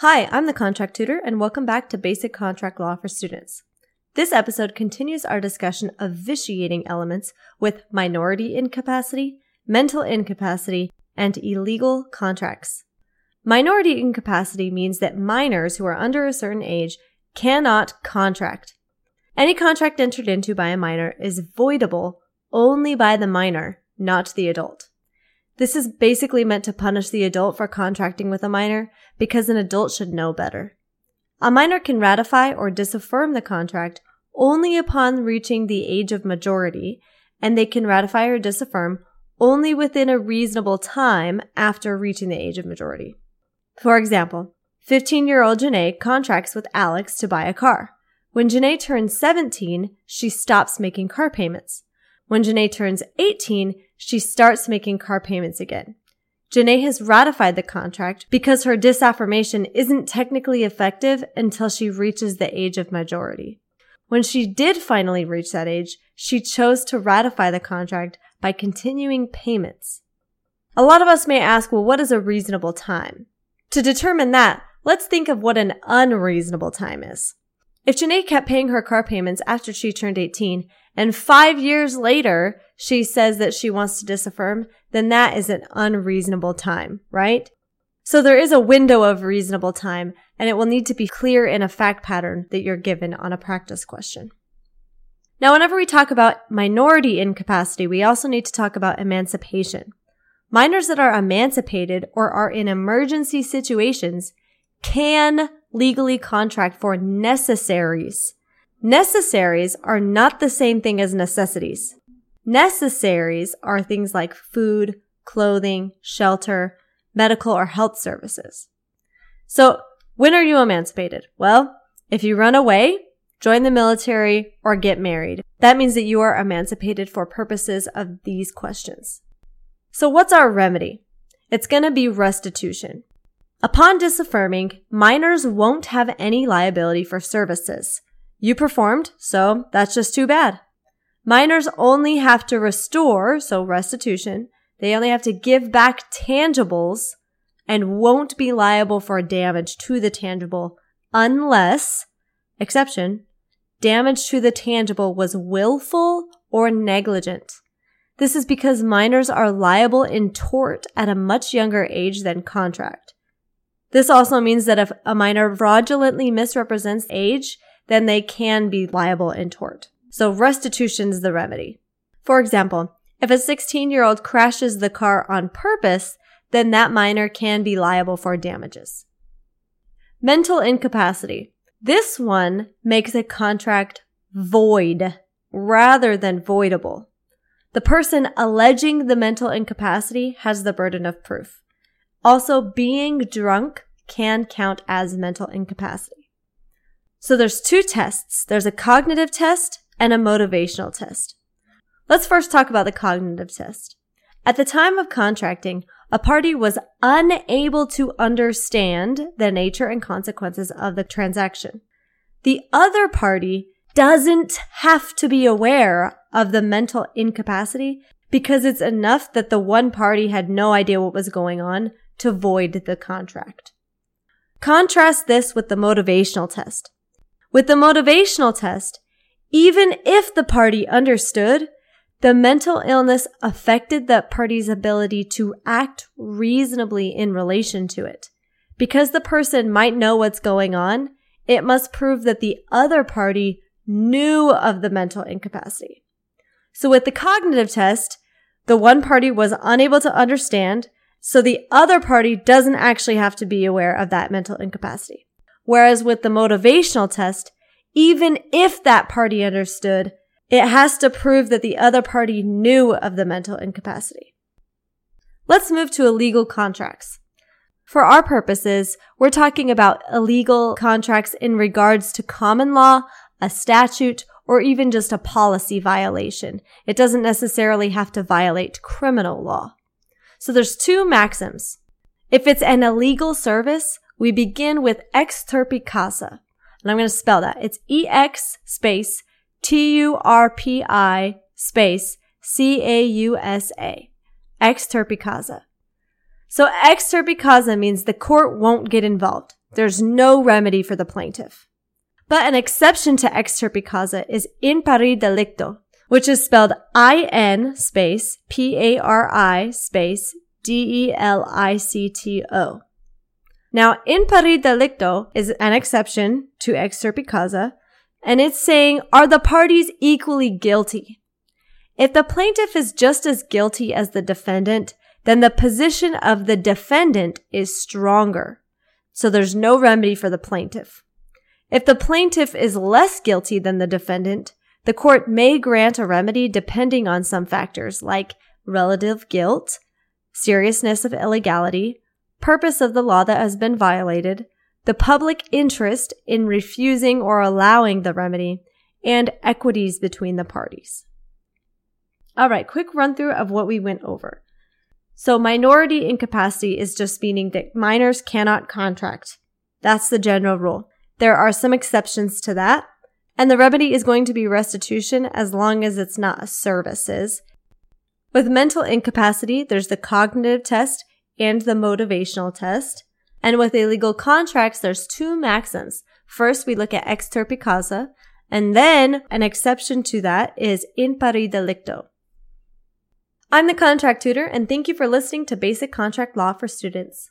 Hi, I'm the contract tutor and welcome back to Basic Contract Law for Students. This episode continues our discussion of vitiating elements with minority incapacity, mental incapacity, and illegal contracts. Minority incapacity means that minors who are under a certain age cannot contract. Any contract entered into by a minor is voidable only by the minor, not the adult. This is basically meant to punish the adult for contracting with a minor because an adult should know better. A minor can ratify or disaffirm the contract only upon reaching the age of majority, and they can ratify or disaffirm only within a reasonable time after reaching the age of majority. For example, 15 year old Janae contracts with Alex to buy a car. When Janae turns 17, she stops making car payments. When Janae turns 18, she starts making car payments again. Janae has ratified the contract because her disaffirmation isn't technically effective until she reaches the age of majority. When she did finally reach that age, she chose to ratify the contract by continuing payments. A lot of us may ask, well, what is a reasonable time? To determine that, let's think of what an unreasonable time is. If Janae kept paying her car payments after she turned 18 and five years later she says that she wants to disaffirm, then that is an unreasonable time, right? So there is a window of reasonable time and it will need to be clear in a fact pattern that you're given on a practice question. Now, whenever we talk about minority incapacity, we also need to talk about emancipation. Minors that are emancipated or are in emergency situations can legally contract for necessaries. Necessaries are not the same thing as necessities. Necessaries are things like food, clothing, shelter, medical or health services. So when are you emancipated? Well, if you run away, join the military, or get married, that means that you are emancipated for purposes of these questions. So what's our remedy? It's going to be restitution. Upon disaffirming, minors won't have any liability for services. You performed, so that's just too bad. Minors only have to restore, so restitution. They only have to give back tangibles and won't be liable for damage to the tangible unless, exception, damage to the tangible was willful or negligent. This is because minors are liable in tort at a much younger age than contract. This also means that if a minor fraudulently misrepresents age, then they can be liable in tort. So restitution is the remedy. For example, if a 16 year old crashes the car on purpose, then that minor can be liable for damages. Mental incapacity. This one makes a contract void rather than voidable. The person alleging the mental incapacity has the burden of proof. Also, being drunk can count as mental incapacity. So there's two tests. There's a cognitive test and a motivational test. Let's first talk about the cognitive test. At the time of contracting, a party was unable to understand the nature and consequences of the transaction. The other party doesn't have to be aware of the mental incapacity because it's enough that the one party had no idea what was going on to void the contract. Contrast this with the motivational test. With the motivational test, even if the party understood, the mental illness affected that party's ability to act reasonably in relation to it. Because the person might know what's going on, it must prove that the other party knew of the mental incapacity. So with the cognitive test, the one party was unable to understand so the other party doesn't actually have to be aware of that mental incapacity. Whereas with the motivational test, even if that party understood, it has to prove that the other party knew of the mental incapacity. Let's move to illegal contracts. For our purposes, we're talking about illegal contracts in regards to common law, a statute, or even just a policy violation. It doesn't necessarily have to violate criminal law. So there's two maxims. If it's an illegal service, we begin with ex turpi. And I'm going to spell that. It's E-X space T-U-R-P-I space C-A-U-S-A. Ex turpi. So ex turpi means the court won't get involved. there's no remedy for the plaintiff. But an exception to ex turpi causa is in pari delicto, which is spelled I-N space P-A-R-I space D-E-L-I-C-T-O. Now, in pari delicto is an exception to ex turpi causa, and it's saying, are the parties equally guilty? If the plaintiff is just as guilty as the defendant, then the position of the defendant is stronger. So there's no remedy for the plaintiff. If the plaintiff is less guilty than the defendant, the court may grant a remedy depending on some factors like relative guilt, seriousness of illegality, purpose of the law that has been violated, the public interest in refusing or allowing the remedy, and equities between the parties. All right, quick run through of what we went over. So minority incapacity is just meaning that minors cannot contract. That's the general rule. There are some exceptions to that. And the remedy is going to be restitution as long as it's not services. With mental incapacity, there's the cognitive test and the motivational test. And with illegal contracts, there's two maxims. First, we look at ex turpi causa, and then an exception to that is in pari delicto. I'm the contract tutor, and thank you for listening to Basic Contract Law for Students.